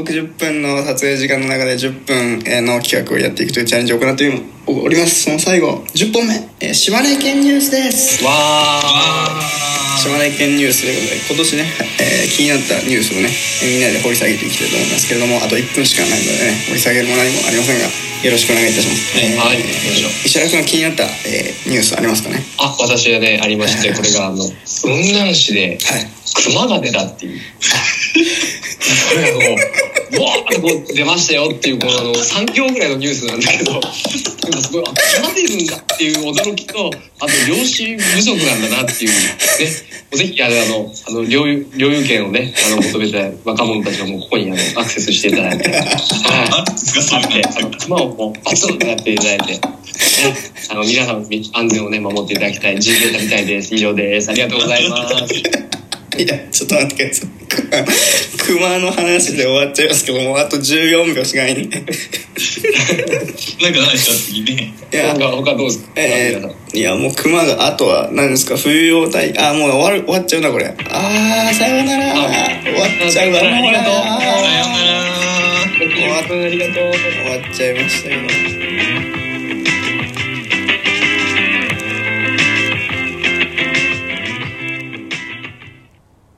60分の撮影時間の中で10分の企画をやっていくというチャレンジを行っております。その最後10本目、えー、島根県ニュースです。わあ島根県ニュースということで今年ね、えー、気になったニュースをねみんなで掘り下げていきたいと思いますけれどもあと1分しかないのでね掘り下げるも何もありませんがよろしくお願いいたします。はい、石原君気になった、えー、ニュースありますかね？あ、私はねありまして、これがあの雲南市で熊が出たっていう。これあのわーってこう出ましたよっていうこのあの3行ぐらいのニュースなんだけどでもすごいあ熊出るんだっていう驚きとあと漁師不足なんだなっていうね。ぜひあのあの領有領有権をねあの求めて若者たちはもうここにあのアクセスしていただいて、はい、熊をこうバツンとやっていただいて。ね、あの皆さん安全をね守っていただきたい。自由旅たいです。以上です。ありがとうございます。いや、ちょっと待ってください。熊の話で終わっちゃいますけども、あと14秒しかないんで。なんか何ですか次ね。いや、他他どうですか？えー、いや、もう熊が、あとは何ですか？冬用体、あ、もう終わる、終わっちゃうな、これ。あー、さようなら。終わっちゃうわ。ありがとう。さようなら。終わっちゃいましたけど。